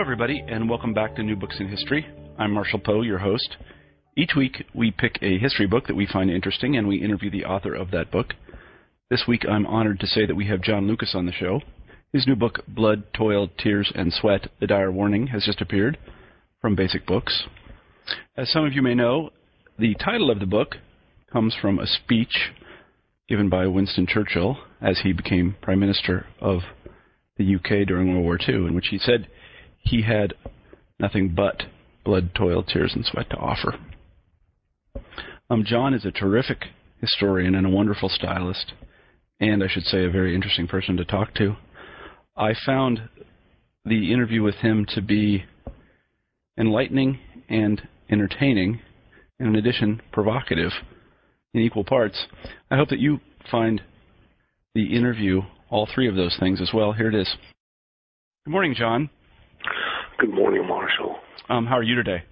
Hello, everybody, and welcome back to New Books in History. I'm Marshall Poe, your host. Each week, we pick a history book that we find interesting, and we interview the author of that book. This week, I'm honored to say that we have John Lukacs on the show. His new book, Blood, Toil, Tears, and Sweat The Dire Warning, has just appeared from Basic Books. As some of you may know, the title of the book comes from a speech given by Winston Churchill as he became Prime Minister of the UK during World War II, in which he said, he had nothing but blood, toil, tears, and sweat to offer. Um, John is a terrific historian and a wonderful stylist, and I should say a very interesting person to talk to. I found the interview with him to be enlightening and entertaining, and in addition, provocative in equal parts. I hope that you find the interview all three of those things as well. Here it is. Good morning, John. Good morning, Marshall. Um, how are you today?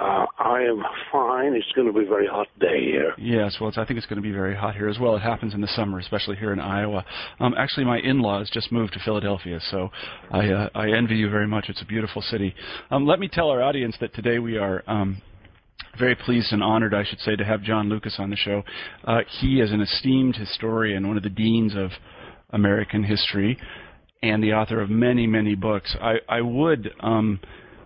Uh, I am fine. It's going to be a very hot day here. Yes, well, I think it's going to be very hot here as well. It happens in the summer, especially here in Iowa. Um, actually, my in-laws just moved to Philadelphia, so I, uh, I envy you very much. It's a beautiful city. Um, let me tell our audience that today we are um, very pleased and honored, I should say, to have John Lukacs on the show. Uh, he is an esteemed historian, one of the deans of American history and the author of many, many books. I, I would um,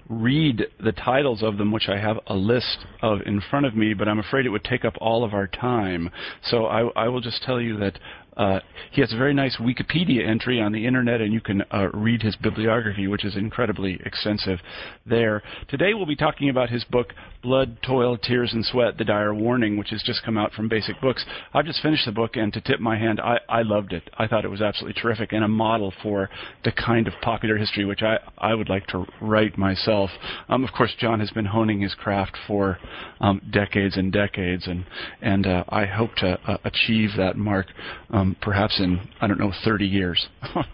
read the titles of them, which I have a list of in front of me, but I'm afraid it would take up all of our time. So I, I will just tell you that uh, he has a very nice Wikipedia entry on the internet, and you can uh, read his bibliography, which is incredibly extensive there. Today we'll be talking about his book, Blood, Toil, Tears, and Sweat, The Dire Warning, which has just come out from Basic Books. I've just finished the book, and to tip my hand, I, I loved it. I thought it was absolutely terrific and a model for the kind of popular history which I, I would like to write myself. Um, of course, John has been honing his craft for um, decades and decades, and, and uh, I hope to uh, achieve that mark um, perhaps in, I don't know, 30 years.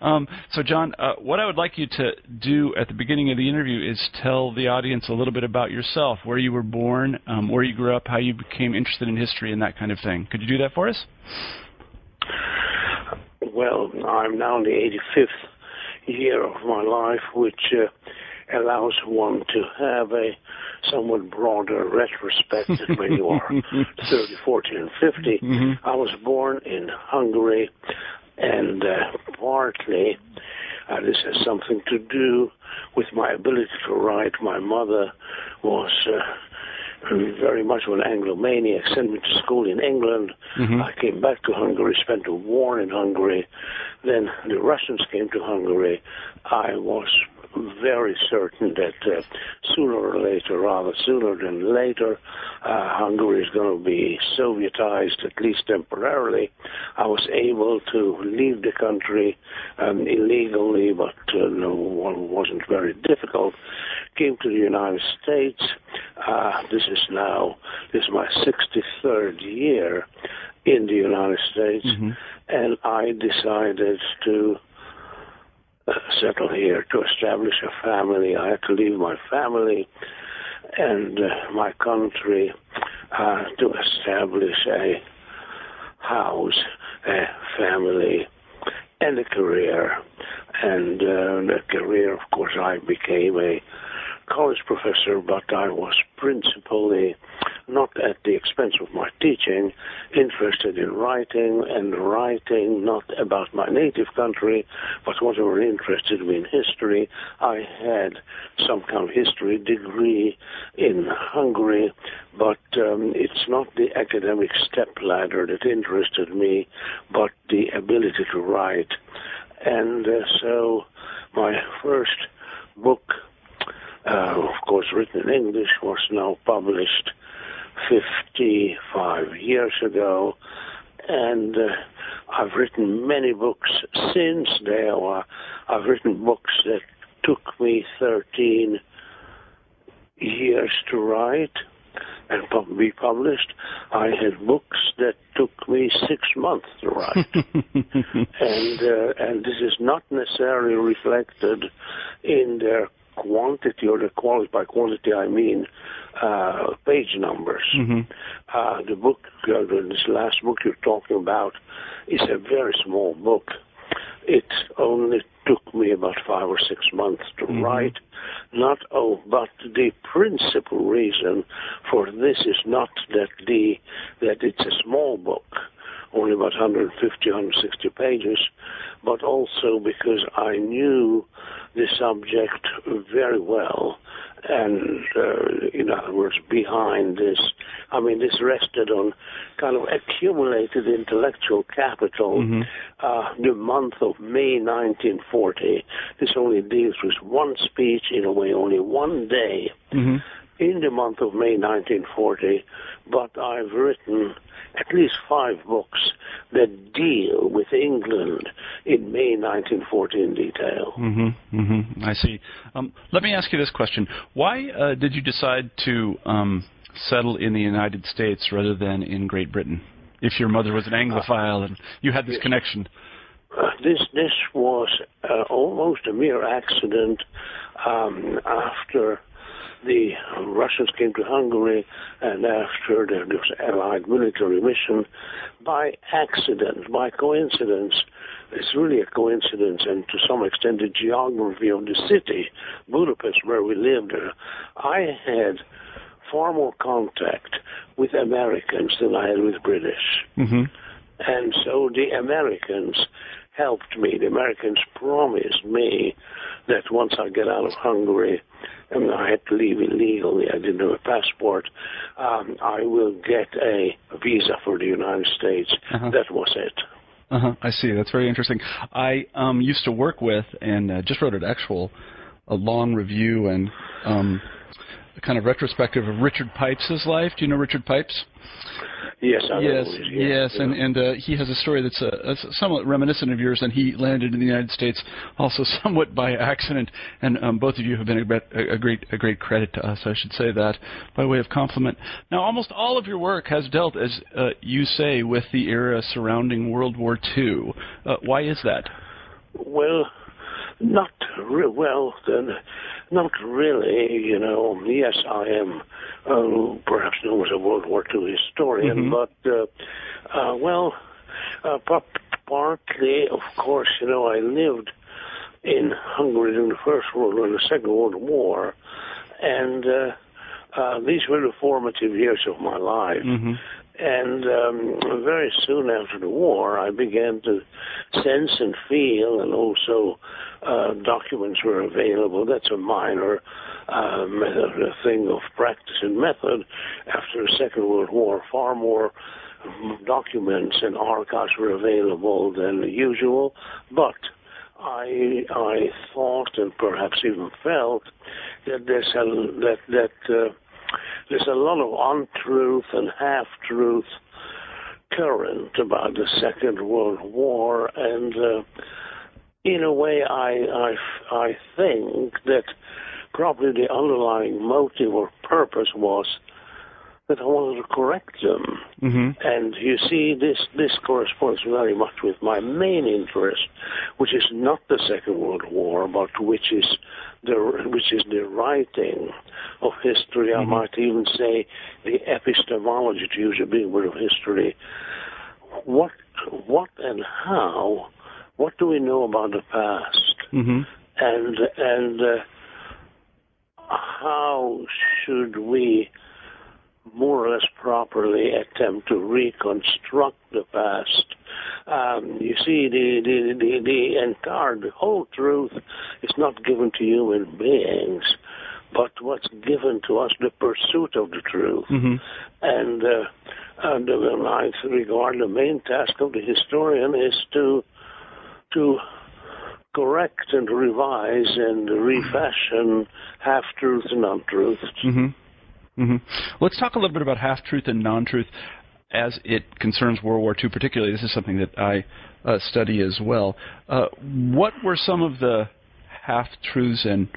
Um, so, John, uh, what I would like you to do at the beginning of the interview is tell the audience a little bit about yourself, where you were born, um, where you grew up, how you became interested in history, and that kind of thing. Could you do that for us? Well, I'm now in the 85th year of my life, which uh, allows one to have a somewhat broader retrospective when you are 30, 40, and 50. Mm-hmm. I was born in Hungary, and uh, partly uh, this has something to do with my ability to write. My mother was uh, very much of an Anglomaniac, sent me to school in England. Mm-hmm. I came back to Hungary, spent a war in Hungary. Then the Russians came to Hungary. I was very certain that uh, sooner or later, rather sooner than later, uh, Hungary is going to be Sovietized, at least temporarily. I was able to leave the country um, illegally, but uh, no, wasn't very difficult. Came to the United States. Uh, this is now this is my 63rd year in the United States, mm-hmm. and I decided to settle here to establish a family. I had to leave my family and uh, my country uh, to establish a house, a family, and a career. And uh, the career, of course, I became a college professor, but I was principally not at the expense of my teaching, interested in writing and writing not about my native country, but whatever interested me in history. I had some kind of history degree in Hungary, but um, it's not the academic step ladder that interested me, but the ability to write. And uh, so my first book uh, of course, written in English, was now published 55 years ago. And uh, I've written many books since there. I've written books that took me 13 years to write and be published. I had books that took me six months to write, and uh, and this is not necessarily reflected in their quantity or the quality. By quantity, I mean uh, page numbers. Mm-hmm. Uh, the book, uh, this last book you're talking about, is a very small book. It only took me about five or six months to Mhm. write. Not oh, but the principal reason for this is not that the that it's a small book, only about 150, 160 pages, but also because I knew the subject very well, and uh, in other words, behind this, I mean, this rested on kind of accumulated intellectual capital. Mhm. Uh, the month of May 1940, this only deals with one speech, in a way, only one day Mm-hmm. In the month of May 1940, but I've written at least five books that deal with England in May 1940 in detail. Mm-hmm. Mm-hmm. I see. Um, let me ask you this question: Why uh, did you decide to um, settle in the United States rather than in Great Britain? If your mother was an Anglophile and you had this yes. connection. Uh, this this was uh, almost a mere accident um, after the Russians came to Hungary and after there was Allied military mission. By accident, by coincidence, it's really a coincidence, and to some extent the geography of the city, Budapest, where we lived, I had far more contact with Americans than I had with British. Mm-hmm. And so the Americans helped me. The Americans promised me that once I get out of Hungary, and I had to leave illegally, I didn't have a passport, um, I will get a visa for the United States. Uh-huh. That was it. Uh-huh. I see. That's very interesting. I um, used to work with and uh, just wrote an actual a long review and um, a kind of retrospective of Richard Pipes' life. Do you know Richard Pipes? Yes, I yes, know. yes, and and uh, he has a story that's uh, uh, somewhat reminiscent of yours. And he landed in the United States also somewhat by accident. And um, both of you have been a, great- a great a great credit to us. I should say that by way of compliment. Now, almost all of your work has dealt, as uh, you say, with the era surrounding World War II. Uh, why is that? Well, not re- well. Then, not really. You know. Yes, I am uh, perhaps known as a World War II historian, Mhm. but uh, uh, well, uh, pa- partly, of course, you know, I lived in Hungary during the First World War and the Second World War, and uh, uh, these were the formative years of my life. Mm-hmm. And um, very soon after the war, I began to sense and feel, and also uh, documents were available. That's a minor uh, thing of practice and method. After the Second World War, far more um, documents and archives were available than usual. But I I thought and perhaps even felt that a that that uh, there's a lot of untruth and half truth current about the Second World War, and uh, in a way, I I I think that probably the underlying motive or purpose was that I wanted to correct them. Mm-hmm. And you see, this this corresponds very much with my main interest, which is not the Second World War, but which is the which is the writing of history. I Mhm. might even say the epistemology, to use a big word of history. What what and how? What do we know about the past? Mm-hmm. and and uh, how should we more or less properly attempt to reconstruct the past? Um, you see, the, the the the entire the whole truth is not given to human beings, but what's given to us the pursuit of the truth. Mm-hmm. And uh, and uh, I regard the main task of the historian is to to correct and revise and refashion half truths and untruths. Mm-hmm. Mm-hmm. Let's talk a little bit about half truth and non truth. as it concerns World War II, particularly. This is something that I uh, study as well. Uh, what were some of the half truths and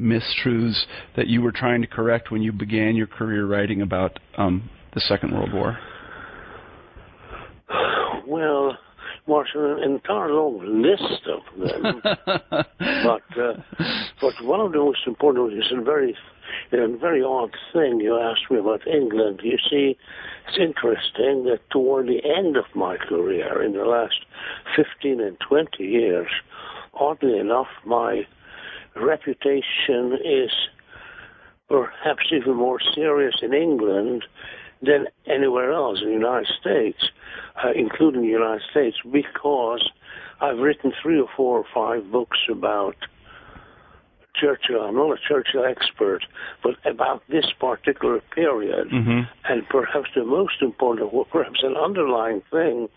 mistruths that you were trying to correct when you began your career writing about um, the Second World War? Well, Marshall, an entire long list of them. but uh, but one of the most important is a very a very odd thing you asked me about England. You see, it's interesting that toward the end of my career, in the last 15 and 20 years, oddly enough, my reputation is perhaps even more serious in England than anywhere else in the United States, uh, including the United States, because I've written three or four or five books about Churchill. I'm not a Churchill expert, but about this particular period, mm-hmm. and perhaps the most important, perhaps an underlying thing,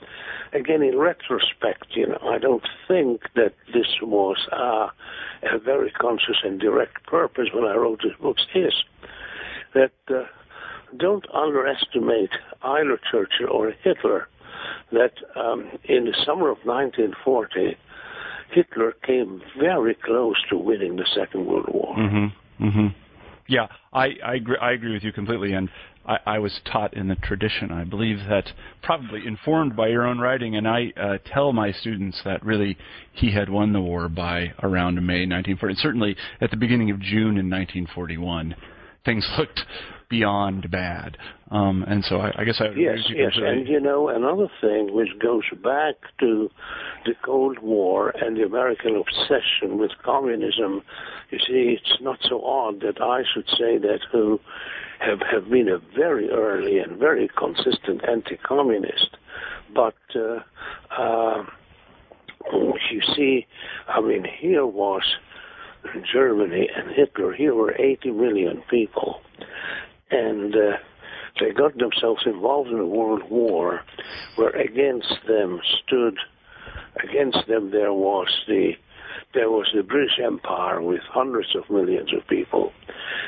again in retrospect, you know, I don't think that this was uh, a very conscious and direct purpose when I wrote these books. Is that uh, don't underestimate either Churchill or Hitler. That um, in the summer of 1940 Hitler came very close to winning the Second World War. Mm-hmm. Mm-hmm. Yeah, I I agree, I agree with you completely, and I, I was taught in the tradition. I believe that probably informed by your own writing, and I uh, tell my students that really he had won the war by around May 1940. Certainly at the beginning of June in 1941, things looked beyond bad. Um, and so I, I guess I yes, yes, and you know another thing which goes back to the Cold War and the American obsession with communism. You see, it's not so odd that I should say that who have have been a very early and very consistent anti-communist, but. Uh, uh, you see, I mean, here was Germany and Hitler. Here were 80 million people and uh, they got themselves involved in a world war where against them stood against them there was the there was the British Empire with hundreds of millions of people,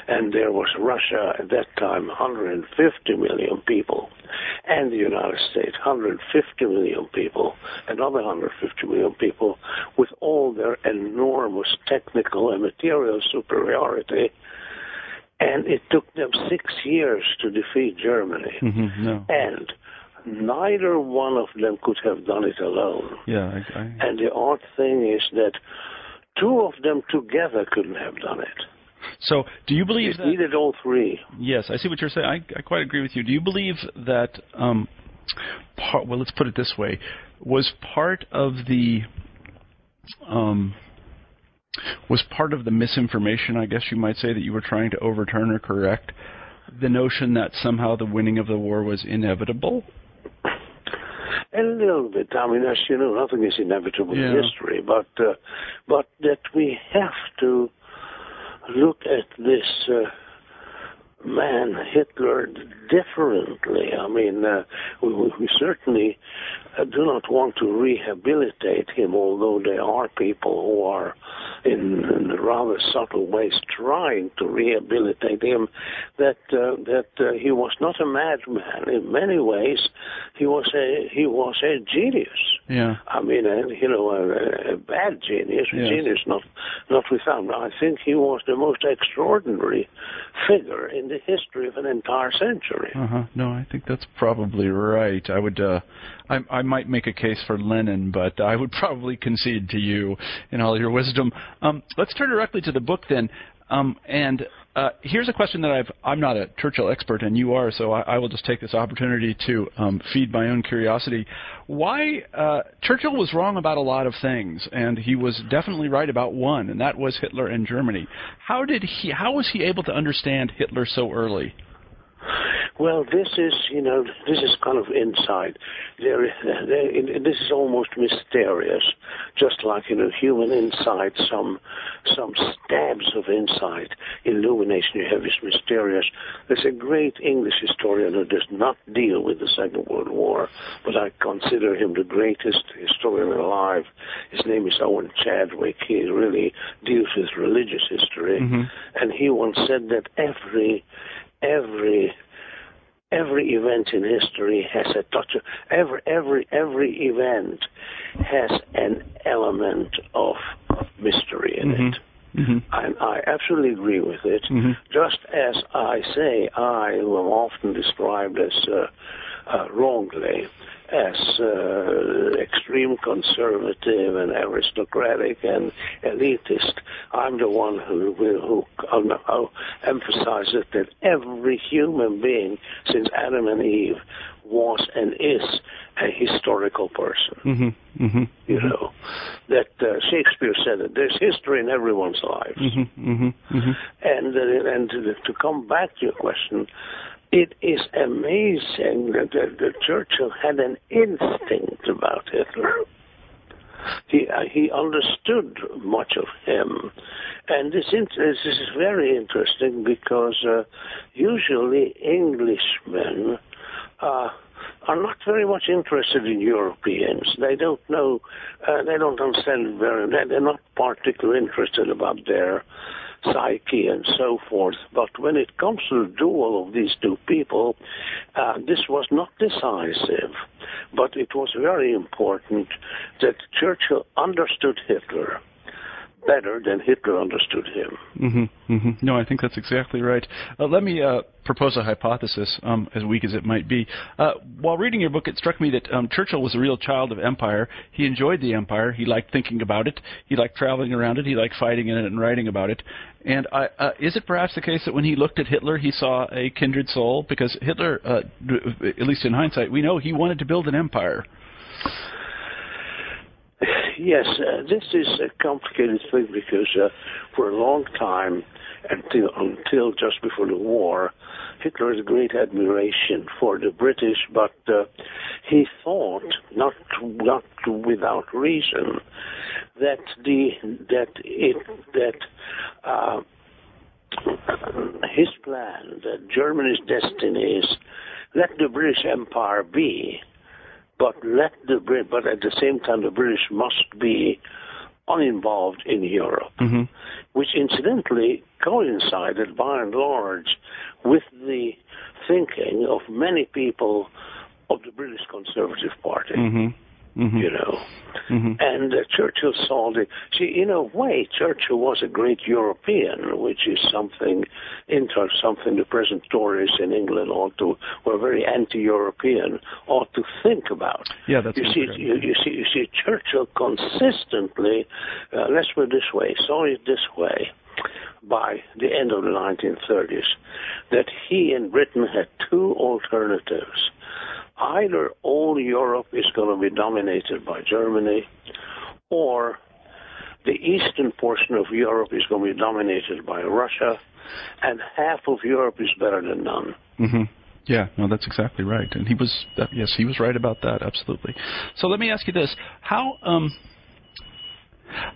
and there was Russia at that time, 150 million people, and the United States, 150 million people, another 150 million people, with all their enormous technical and material superiority and it took them six years to defeat Germany. Mm-hmm, no. And neither one of them could have done it alone. Yeah, I, I... And the odd thing is that two of them together couldn't have done it. So, do you believe it that needed all three? Yes, I see what you're saying. I, I quite agree with you. Do you believe that? Um, part, well, let's put it this way: was part of the um, was part of the misinformation, I guess you might say, that you were trying to overturn or correct the notion that somehow the winning of the war was inevitable? A little bit. I mean, as you know, nothing is inevitable yeah. in history, but uh, but that we have to look at this uh, man Hitler differently. I mean, uh, we, we certainly uh, do not want to rehabilitate him, although there are people who are in, in rather subtle ways trying to rehabilitate him. That uh, that uh, he was not a madman. In many ways, he was a he was a genius. Yeah. I mean, uh, you know, a, a bad genius, yes. genius not not without. I think he was the most extraordinary figure in the history of an entire century. Uh-huh. No, I think that's probably right. I would. Uh, I, I might make a case for Lenin, but I would probably concede to you in all your wisdom. Um, let's turn directly to the book then. Um, and uh, here's a question that I've, I'm not a Churchill expert, and you are, so I, I will just take this opportunity to um, feed my own curiosity. Why uh, Churchill was wrong about a lot of things, and he was definitely right about one, and that was Hitler and Germany. How did he? How was he able to understand Hitler so early? Well, this is, you know, this is kind of. There, there, this is almost mysterious, just like you know, human insight. Some, some stabs of insight, illumination. You have is mysterious. There's a great English historian who does not deal with the Second World War, but I consider him the greatest historian alive. His name is Owen Chadwick. He really deals with religious history, mm-hmm. and he once said that every every every event in history has a touch of every every every event has an element of mystery in Mhm. it. Mhm. And I absolutely agree with it. Mhm. Just as I say, I who am often described as uh, uh, wrongly as uh, extreme conservative and aristocratic and elitist. I'm the one who who, who, emphasizes that every human being since Adam and Eve was and is a historical person. Mhm. Mhm. You know that uh, Shakespeare said that there's history in everyone's lives. Mhm. Mhm. Mhm. And uh, and to, to come back to your question, it is amazing that, that Churchill had an instinct about Hitler. He uh, he understood much of him, and this, this is very interesting because uh, usually Englishmen. Uh, are not very much interested in Europeans. They don't know, uh, they don't understand very. They're not particularly interested about their psyche and so forth. But when it comes to the duel of these two people, uh, this was not decisive, but it was very important that Churchill understood Hitler better than Hitler understood him. Mm-hmm, mm-hmm. No, I think that's exactly right. Uh, let me uh, propose a hypothesis, um, as weak as it might be. Uh, while reading your book, it struck me that um, Churchill was a real child of empire. He enjoyed the empire. He liked thinking about it. He liked traveling around it. He liked fighting in it and writing about it. And I, uh, is it perhaps the case that when he looked at Hitler, he saw a kindred soul? Because Hitler, uh, at least in hindsight, we know he wanted to build an empire. Yes, uh, this is a complicated thing because uh, for a long time, until until just before the war, Hitler had great admiration for the British, but uh, he thought, not not without reason, that the that it that. Uh, his plan, that Germany's destiny is let the British Empire be, but let the Brit, but at the same time, the British must be uninvolved in Europe, mm-hmm. which incidentally coincided by and large with the thinking of many people of the British Conservative Party. Mm-hmm. Mm-hmm. You know, mm-hmm. and uh, Churchill saw the. See, in a way, Churchill was a great European, which is something, inter something the present Tories in England ought to, were very anti-European, ought to think about. Yeah, that's you see. You, you, see, you see, Churchill consistently, uh, let's put it this way, saw it this way by the end of the 1930s, that he and Britain had two alternatives either all Europe is going to be dominated by Germany, or the eastern portion of Europe is going to be dominated by Russia, and half of Europe is better than none. Mm-hmm. Yeah, no, that's exactly right, and he was yes, he was right about that, absolutely. So let me ask you this: how um,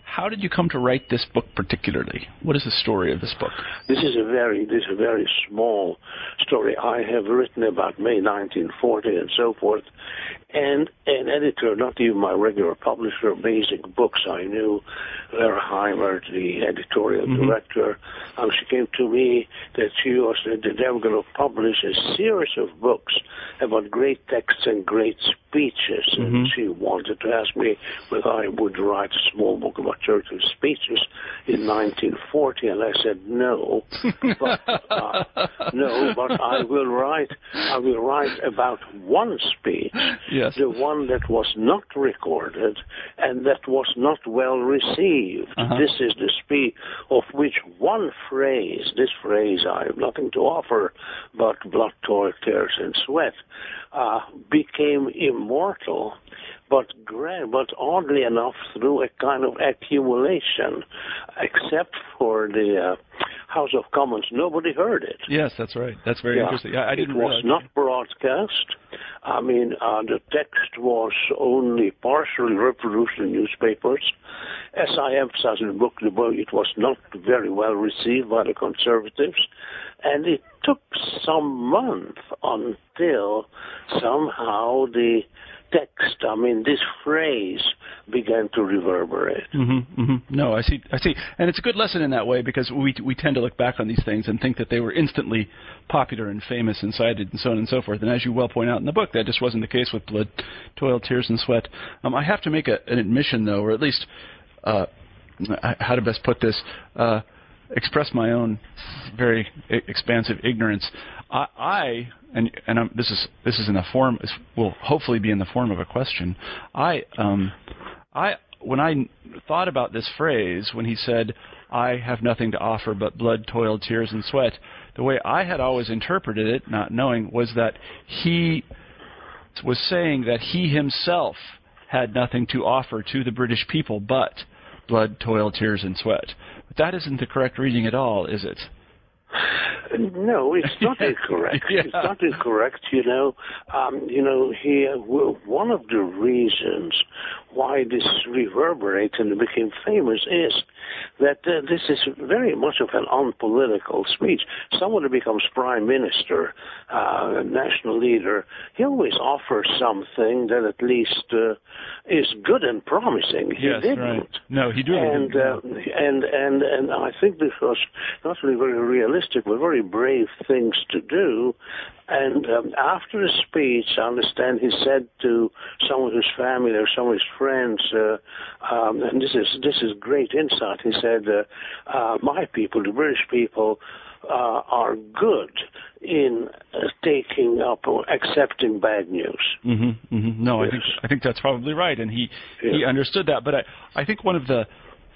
how did you come to write this book particularly? What is the story of this book? This is a very this is a very small story. I have written about May 1940 and so forth, and an editor, not even my regular publisher, Basic Books, I knew, Vera Heimert, the editorial Mhm. director, um, she came to me that she was that they were going to publish a series of books about great texts and great speeches, and Mhm. she wanted to ask me whether I would write a small book about Churchill's speeches in 1940, and I said no, but uh, no, but I will write. I will write about one speech, Yes. the one that was not recorded and that was not well received. Uh-huh. This is the speech of which one phrase, this phrase, I have nothing to offer but blood, toil, tears, and sweat, uh, became immortal but but oddly enough through a kind of accumulation, except for the uh, House of Commons, nobody heard it. Yes, that's right. That's very Yeah. interesting. I, I didn't it was realize. not broadcast. I mean, uh, the text was only partially reproduced in newspapers. As I emphasized in the book, the book, it was not very well received by the conservatives, and it took some months until somehow the text, I mean, this phrase began to reverberate. Mm-hmm, mm-hmm. No, I see. I see, and it's a good lesson in that way because we we tend to look back on these things and think that they were instantly popular and famous and cited and so on and so forth. And as you well point out in the book, that just wasn't the case with Blood, Toil, Tears, and Sweat. Um, I have to make a, an admission, though, or at least uh, how to best put this. Uh, express my own very expansive ignorance. I, I and and I'm, this is this is in the form this will hopefully be in the form of a question. I um I when I thought about this phrase when he said I have nothing to offer but blood, toil, tears, and sweat. The way I had always interpreted it, not knowing, was that he was saying that he himself had nothing to offer to the British people but blood, toil, tears, and sweat. But that isn't the correct reading at all, is it? No, it's not incorrect. yeah. It's not incorrect. You know, um, you know, he uh, one of the reasons why this reverberates and became famous is that uh, this is very much of an unpolitical speech. Someone who becomes prime minister, uh, national leader, he always offers something that at least uh, is good and promising. He yes, didn't. right. No, he didn't. And, uh, and and and I think this was not really very realistic, but very brave things to do. And um, after the speech, I understand he said to some of his family or some of his friends, uh, um, and this is this is great insight. He said, uh, uh, "My people, the British people." Uh, are good in uh, taking up or accepting bad news. Mm-hmm, mm-hmm. No, Yes. I think I think that's probably right, and he Yeah. he understood that. But I I think one of the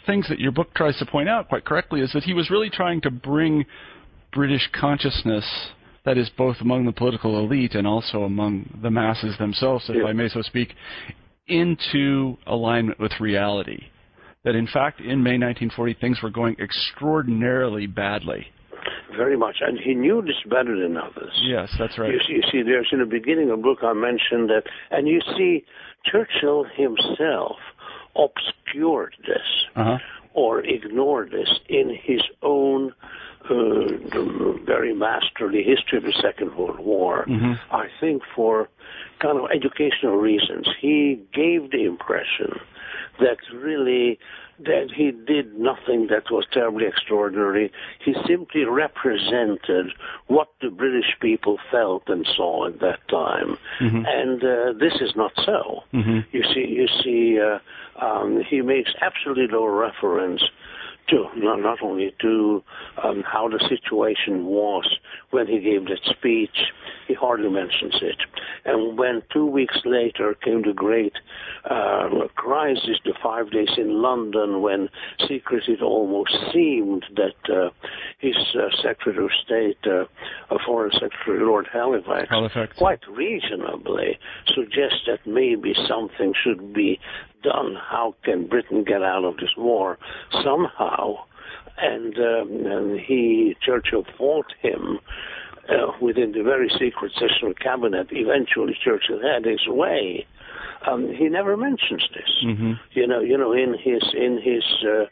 things that your book tries to point out quite correctly is that he was really trying to bring British consciousness that is both among the political elite and also among the masses themselves, if Yeah. I may so speak, into alignment with reality. That in fact, in May 1940, things were going extraordinarily badly. Very much, and he knew this better than others. Yes, that's right. You see, you see, there's in the beginning of the book I mentioned that, and you see, Churchill himself obscured this Uh-huh. or ignored this in his own uh, very masterly history of the Second World War. Mhm. I think for kind of educational reasons, he gave the impression that really that he did nothing that was terribly extraordinary. He simply represented what the British people felt and saw at that time, Mhm. and uh, this is not so. Mhm. You see, you see, uh, um, he makes absolutely no reference to not, not only to um, how the situation was when he gave that speech. He hardly mentions it. And when two weeks later came the great uh, crisis, the five days in London, when secretly it almost seemed that uh, his uh, Secretary of State, uh, Foreign Secretary Lord Halifax, Halifax. quite reasonably suggests that maybe something should be done. How can Britain get out of this war somehow? And, um, and he, Churchill, fought him uh, within the very secret session of cabinet. Eventually, Churchill had his way. Um, he never mentions this. Mhm. You know, you know, in his in his uh,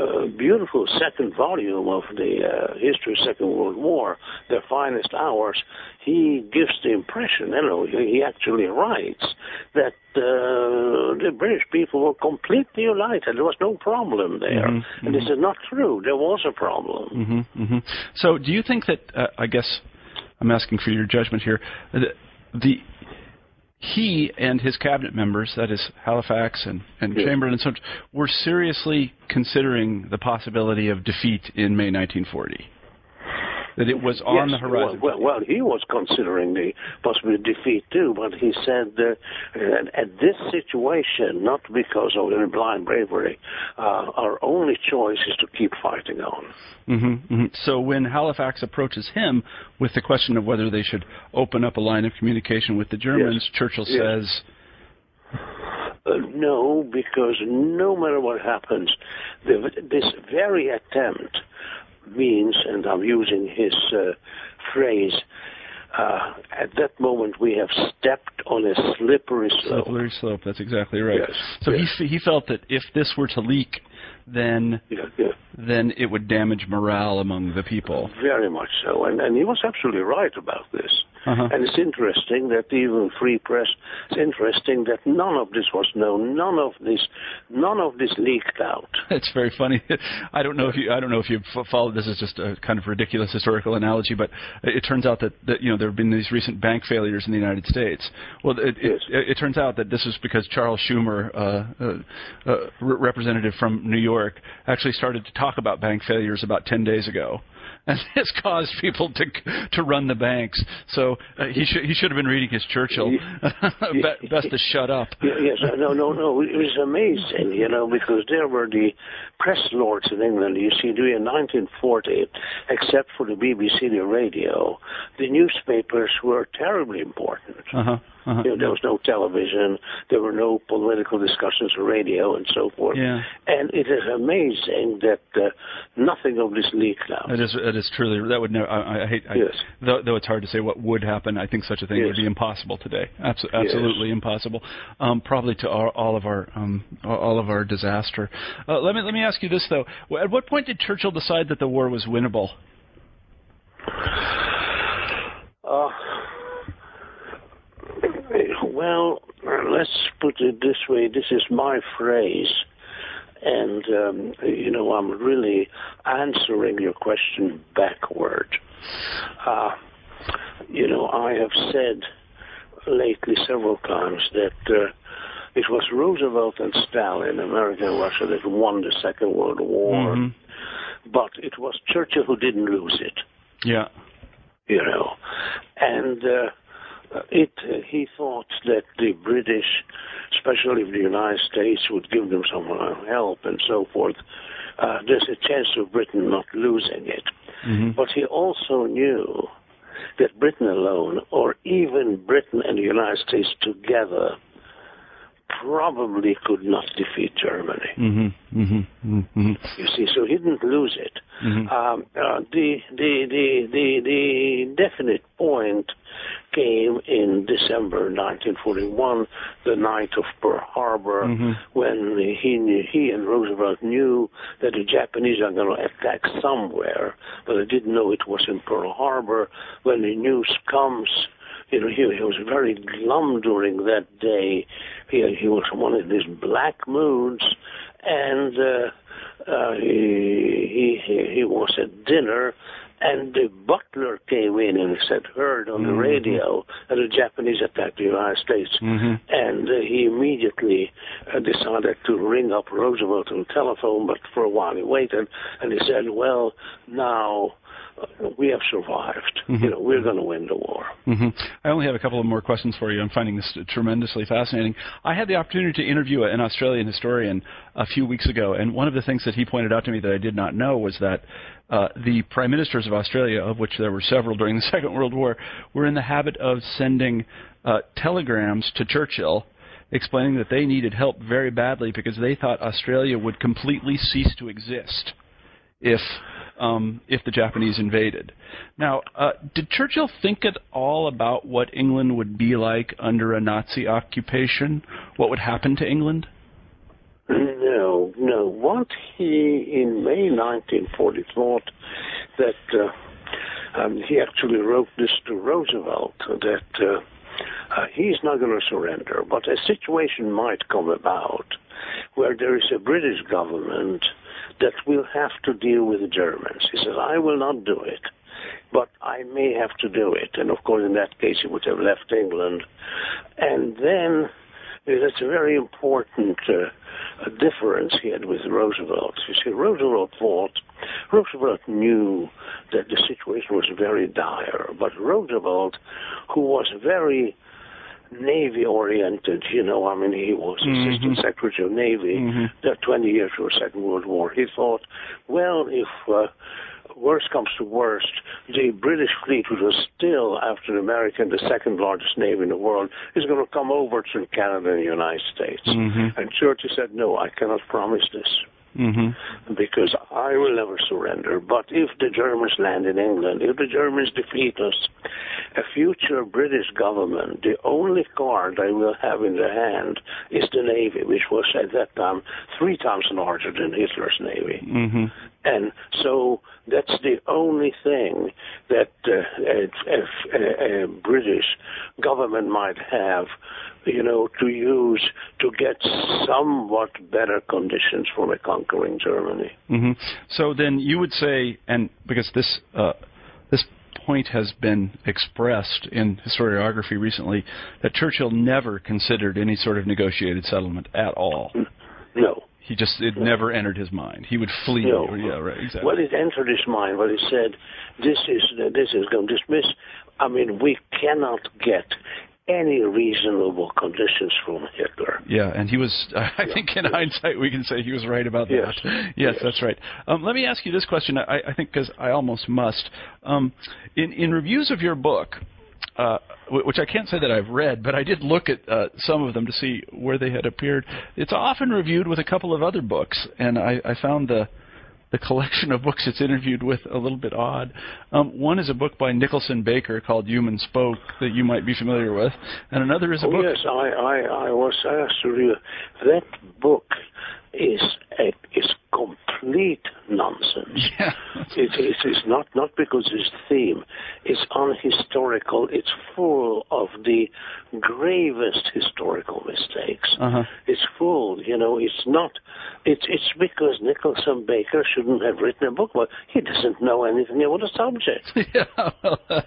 uh, beautiful second volume of the uh, history of Second World War, their finest hours, he gives the impression, you know, he actually writes that uh, the British people were completely united. There was no problem there, Mhm, and this is not true. There was a problem. hmm hmm So, do you think that? Uh, I guess I'm asking for your judgment here. The, the he and his cabinet members, that is Halifax and, and Yeah. Chamberlain and such, were seriously considering the possibility of defeat in May 1940. That it was on yes, the horizon. Well, well, well, he was considering the possible defeat too, but he said uh, that at this situation, not because of any blind bravery, uh, our only choice is to keep fighting on. hmm hmm So when Halifax approaches him with the question of whether they should open up a line of communication with the Germans, Churchill Yes. says, Uh, no, because no matter what happens, the, this very attempt means, and I'm using his uh, phrase, uh, at that moment we have stepped on a slippery slope. slippery slope. That's exactly right. Yes, So yes. he he felt that if this were to leak, then Yeah, yeah. then it would damage morale among the people. Very much so, and, and he was absolutely right about this. Uh-huh. And it's interesting that even free press. It's interesting that none of this was known. None of this, none of this leaked out. It's very funny. I don't know if you, I don't know if you followed this. Is just a kind of ridiculous historical analogy, but it turns out that, that you know there have been these recent bank failures in the United States. Well, it, yes. it, it turns out that this is because Charles Schumer, uh, uh, uh, representative from New York, actually started to talk about bank failures about 10 days ago and this caused people to to run the banks. So uh, he should he should have been reading his Churchill. Best to shut up. Yes, no, no, no. It was amazing, you know, because there were the press lords in England. You see, during 1940, except for the BBC, the radio, the newspapers were terribly important. Uh-huh. Uh-huh. You know, there was no television, there were no political discussions on radio, and so forth. Yeah. And it is amazing that uh, nothing of this leaked out. It is. It is truly. That would never. I, I hate. I, yes. Though, though, it's hard to say what would happen. I think such a thing yes. would be impossible today. Abs- absolutely yes. impossible. Um, probably to all, all of our um, all of our disaster. Uh, let me let me ask you this though. At what point did Churchill decide that the war was winnable? Uh, well, let's put it this way. This is my phrase. And, um, you know, I'm really answering your question backward. Uh, you know, I have said lately several times that uh, it was Roosevelt and Stalin, America and Russia, that won the Second World War. Mm-hmm. But it was Churchill who didn't lose it. Yeah. You know, and uh, it, he thought that the British, especially the United States, would give them some uh, help and so forth. Uh, there's a chance of Britain not losing it. Mm-hmm. But he also knew that Britain alone, or even Britain and the United States together, probably could not defeat Germany. Mm-hmm, mm-hmm, mm-hmm. You see, so he didn't lose it. Mm-hmm. Um, uh, the, the the the the definite point came in December 1941, the night of Pearl Harbor, mm-hmm. when he he and Roosevelt knew that the Japanese are going to attack somewhere, but they didn't know it was in Pearl Harbor. When the news comes you know, he, he was very glum during that day. He, he was one of these black moods, and uh, uh, he, he he was at dinner, and the butler came in and said, heard on the Mhm. radio that the Japanese attacked the United States. Mhm. And uh, he immediately uh, decided to ring up Roosevelt on the telephone, but for a while he waited, and he said, well, now we have survived. Mhm. You know, we're going to win the war. hmm I only have a couple of more questions for you. I'm finding this tremendously fascinating. I had the opportunity to interview an Australian historian a few weeks ago, and one of the things that he pointed out to me that I did not know was that uh, the prime ministers of Australia, of which there were several during the Second World War, were in the habit of sending uh, telegrams to Churchill explaining that they needed help very badly because they thought Australia would completely cease to exist if um, if the Japanese invaded. Now, uh, did Churchill think at all about what England would be like under a Nazi occupation? What would happen to England? No, no. What he, in May 1940, thought that uh, um, he actually wrote this to Roosevelt that uh, uh, he's not going to surrender, but a situation might come about where there is a British government that we'll have to deal with the Germans. He says, I will not do it, but I may have to do it. And of course, in that case, he would have left England. And then that's a very important uh, difference he had with Roosevelt. You see, Roosevelt thought, Roosevelt knew that the situation was very dire, but Roosevelt, who was very Navy oriented, you know, I mean, he was Mhm. Assistant Secretary of Navy Mhm. there 20 years for the Second World War. He thought, well, if uh, worst comes to worst, the British fleet, which was still, after America, the second largest navy in the world, is going to come over to Canada and the United States. Mhm. And Churchill said, no, I cannot promise this Mm-hmm. because I will never surrender. But if the Germans land in England, if the Germans defeat us, a future British government, the only card they will have in their hand is the Navy, which was at that time three times larger than Hitler's Navy. Mm-hmm. And so that's the only thing that uh, a, a, a British government might have, you know, to use to get somewhat better conditions for a conquering Germany. Mm-hmm. So then you would say, and because this uh, this point has been expressed in historiography recently, that Churchill never considered any sort of negotiated settlement at all. No. He just it no. never entered his mind. He would flee. No. yeah, right. Exactly. Well, it entered his mind. Well, he said, "This is this is going to dismiss." I mean, we cannot get any reasonable conditions from Hitler. Yeah, and he was, I think in hindsight, we can say he was right about that. Yes, yes, yes. that's right. Um, let me ask you this question, I, I think, because I almost must. Um, in, in reviews of your book, uh, which I can't say that I've read, but I did look at uh, some of them to see where they had appeared. It's often reviewed with a couple of other books, and I, I found the the collection of books it's interviewed with a little bit odd. Um, one is a book by Nicholson Baker called Human Smoke that you might be familiar with, and another is a oh, book. yes, I, I, I was asked to read that book is is complete nonsense. Yeah. It, it is not not because its theme is unhistorical. It's full of the gravest historical mistakes. Uh-huh. It's full, you know. It's not. It's it's because Nicholson Baker shouldn't have written a book. Well, he doesn't know anything about the subject. yeah. Well, uh,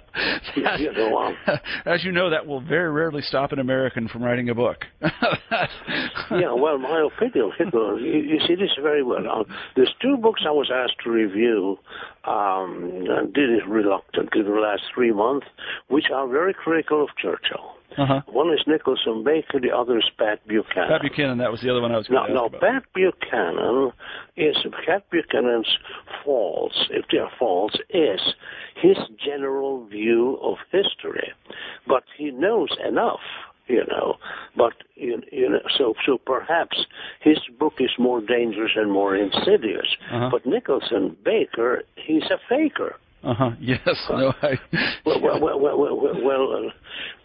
that, you know, um, as you know, that will very rarely stop an American from writing a book. yeah. Well, my opinion, you, you see this very well. Uh, there's two books I was asked to review. Um, I did it reluctantly in the last three months, which are very critical of Churchill. Uh-huh. One is Nicholson Baker, the other is Pat Buchanan. Pat Buchanan, that was the other one I was now, going to now ask about. Pat Buchanan is Pat Buchanan's faults, if they are faults, is his general view of history, but he knows enough you know. But you, you know, so so perhaps his book is more dangerous and more insidious. Uh-huh. But Nicholson Baker, he's a faker. Uh huh. Yes. No. I. Well, well, well, well, well, well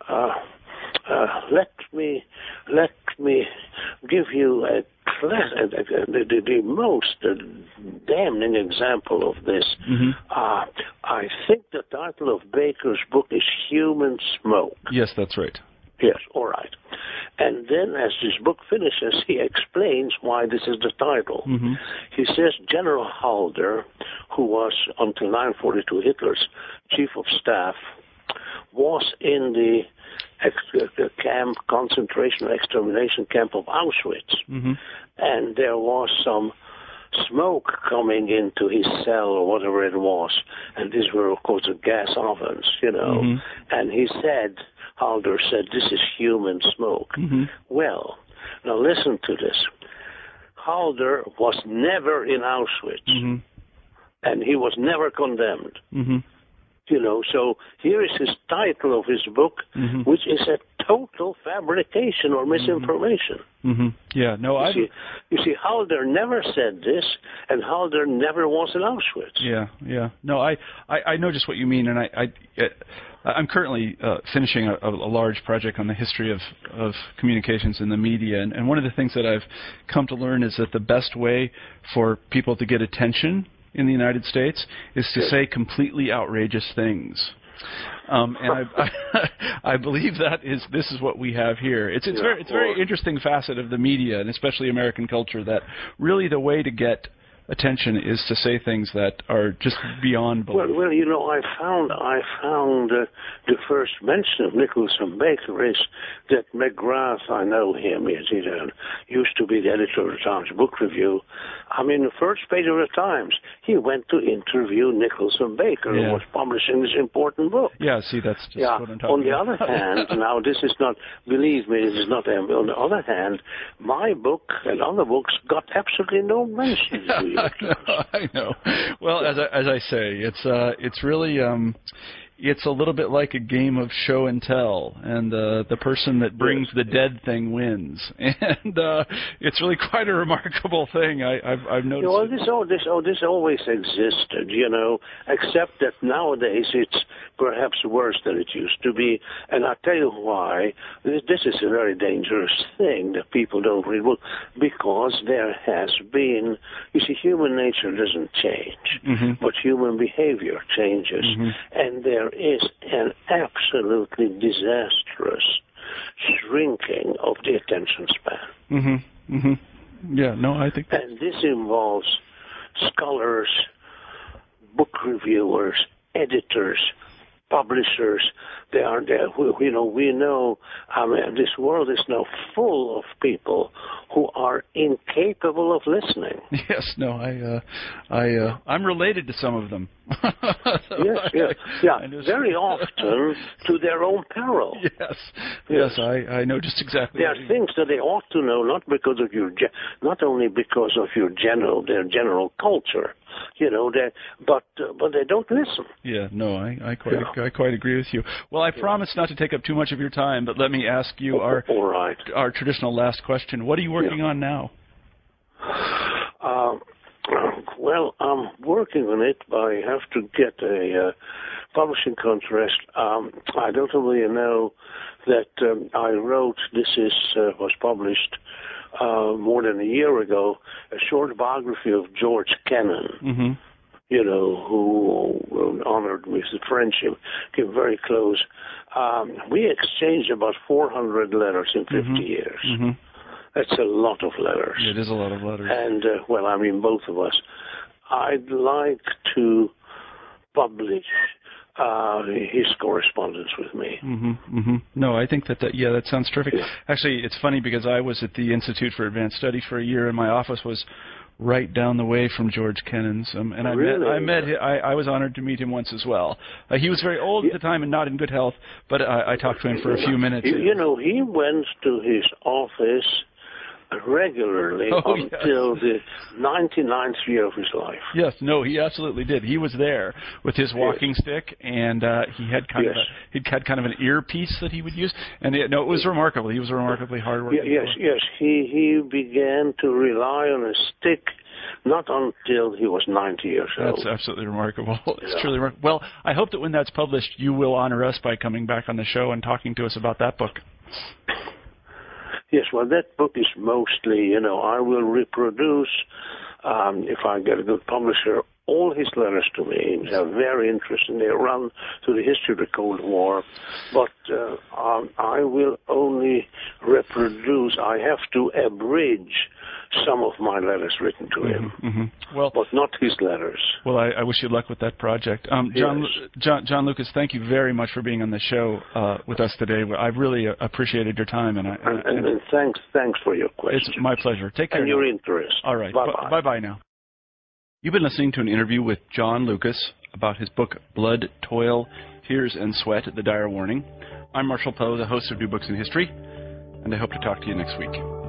uh, uh, let me let me give you a class, uh, the, the, the most uh, damning example of this. Mm-hmm. Uh, I think the title of Baker's book is Human Smoke. Yes, that's right. Yes, all right. And then, as this book finishes, he explains why this is the title. Mm-hmm. He says General Halder, who was until 942 Hitler's chief of staff, was in the camp, concentration extermination camp of Auschwitz, mm-hmm. and there was some smoke coming into his cell or whatever it was, and these were of course the gas ovens, you know. Mm-hmm. And he said, Halder said, "This is human smoke." Mm-hmm. Well, now listen to this. Halder was never in Auschwitz, Mm-hmm. and he was never condemned. Mm-hmm. You know, so here is his title of his book, Mhm. which is a total fabrication or misinformation. Mm-hmm. Yeah. No, I. You see, you see, Halder never said this, and Halder never was in Auschwitz. Yeah, yeah. No, I, I, I know just what you mean, and I, I, I'm currently uh, finishing a, a large project on the history of, of communications in the media, and, and one of the things that I've come to learn is that the best way for people to get attention in the United States is to say completely outrageous things. Um, and I, I, I believe that is this is what we have here. It's it's Yeah, very it's a very interesting facet of the media and especially American culture that really the way to get attention is to say things that are just beyond belief. Well, well, you know, I found I found uh, the first mention of Nicholson Baker is that McGrath. I know him. He's, he uh, used to be the editor of the Times Book Review. I mean, the first page of the Times, he went to interview Nicholson Baker, Yeah. who was publishing this important book. yeah, see, that's just Yeah. what I'm talking about. On the about. other hand, now this is not. Believe me, this is not. um, On the other hand, my book and other books got absolutely no mention. I know. Well, as I, as I say, it's uh, it's really um, it's a little bit like a game of show and tell, and uh, the person that brings the dead thing wins, and uh, it's really quite a remarkable thing. I, I've, I've noticed. Well, this, oh, this, oh, this always existed, you know, except that nowadays it's perhaps worse than it used to be, and I'll tell you why. This, this is a very dangerous thing that people don't read well, because there has been, you see, human nature doesn't change, Mhm. but human behavior changes, Mhm. and there is an absolutely disastrous shrinking of the attention span. Mm-hmm. Mm-hmm. Yeah. No, I think. And this involves scholars, book reviewers, editors, publishers. They are there. We, you know, we know. I mean, this world is now full of people who are incapable of listening. Yes. No. I. Uh, I. Uh, I'm related to some of them. Yes, yes, yeah. Very often to their own peril. Yes. Yes. I. I know just exactly. There are things that they ought to know, not because of your, ge- not only because of your general, their general culture, you know, that, but uh, but they don't listen. Yeah, no, I, I quite Yeah. I quite agree with you. Well, I promise not to take up too much of your time, but let me ask you our All right. our traditional last question. What are you working on now? Uh, well, I'm working on it. but I have to get a uh, publishing contract. Um, I don't really know that um, I wrote. This is uh, was published uh, more than a year ago. A short biography of George Kennan. Mm-hmm. you know, who honored me with friendship, came very close. Um, we exchanged about 400 letters in 50 Mhm. years. Mm-hmm. That's a lot of letters. It is a lot of letters. And, uh, well, I mean, both of us. I'd like to publish uh, his correspondence with me. Mm-hmm, mm-hmm. No, I think that, that yeah, that sounds terrific. Yeah. Actually, it's funny because I was at the Institute for Advanced Study for a year, and my office was right down the way from George Kennan's, um, and I met I met I, I was honored to meet him once as well. Uh, he was very old at the time and not in good health, but I, I talked to him for a few minutes. You know, he went to his office regularly Oh, yes. until the 99th year of his life. Yes, no, he absolutely did. He was there with his walking stick, and uh, he had kind of a he had kind of an earpiece that he would use, and it, no, it was remarkable. He was a remarkably hard working. Ye- Yes, yes. He he began to rely on a stick not until he was 90 years old. That's absolutely remarkable. It's Yeah. truly remarkable. Well, I hope that when that's published, you will honor us by coming back on the show and talking to us about that book. Yes, well, that book is mostly, you know, I will reproduce, um, if I get a good publisher, all his letters to me. They're very interesting. They run through the history of the Cold War, but uh, um, I will only reproduce. I have to abridge some of my letters written to him, hmm Well, but not his letters. well, I, I wish you luck with that project. Um, John, Yes. John, John Lukacs, thank you very much for being on the show uh, with us today. I've really uh, appreciated your time, and, I, And, and, and, thanks, thanks for your questions. it's my pleasure. Take care. and now. your interest. All right. Bye bye now. You've been listening to an interview with John Lukacs about his book Blood, Toil, Tears, and Sweat The Dire Warning. I'm Marshall Poe, the host of New Books in History, and I hope to talk to you next week.